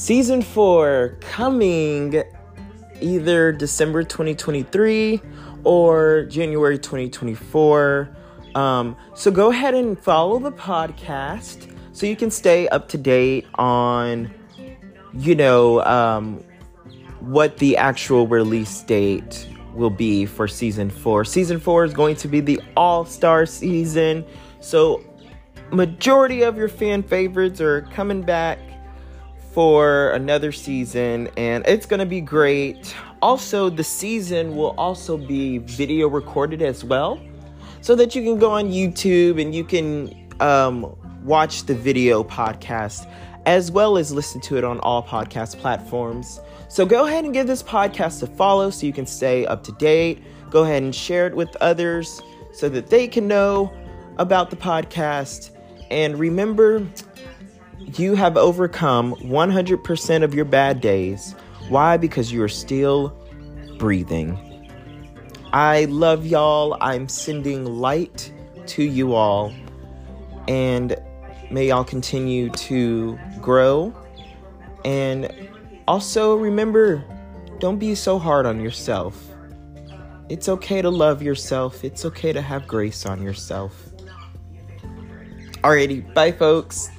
season four coming either December 2023 or January 2024. Um, so go ahead and follow the podcast so you can stay up to date on, you know, um, what the actual release date will be for season four. Season four is going to be the all star season. So, majority of your fan favorites are coming back for another season, and it's going to be great. Also, the season will also be video recorded as well, so that you can go on YouTube and you can um, watch the video podcast as well as listen to it on all podcast platforms. So go ahead and give this podcast a follow so you can stay up to date. Go ahead and share it with others so that they can know about the podcast. And remember, you have overcome 100% of your bad days. Why? Because you are still breathing. I love y'all. I'm sending light to you all. And may y'all continue to grow. And also remember don't be so hard on yourself. It's okay to love yourself, it's okay to have grace on yourself. Alrighty, bye, folks.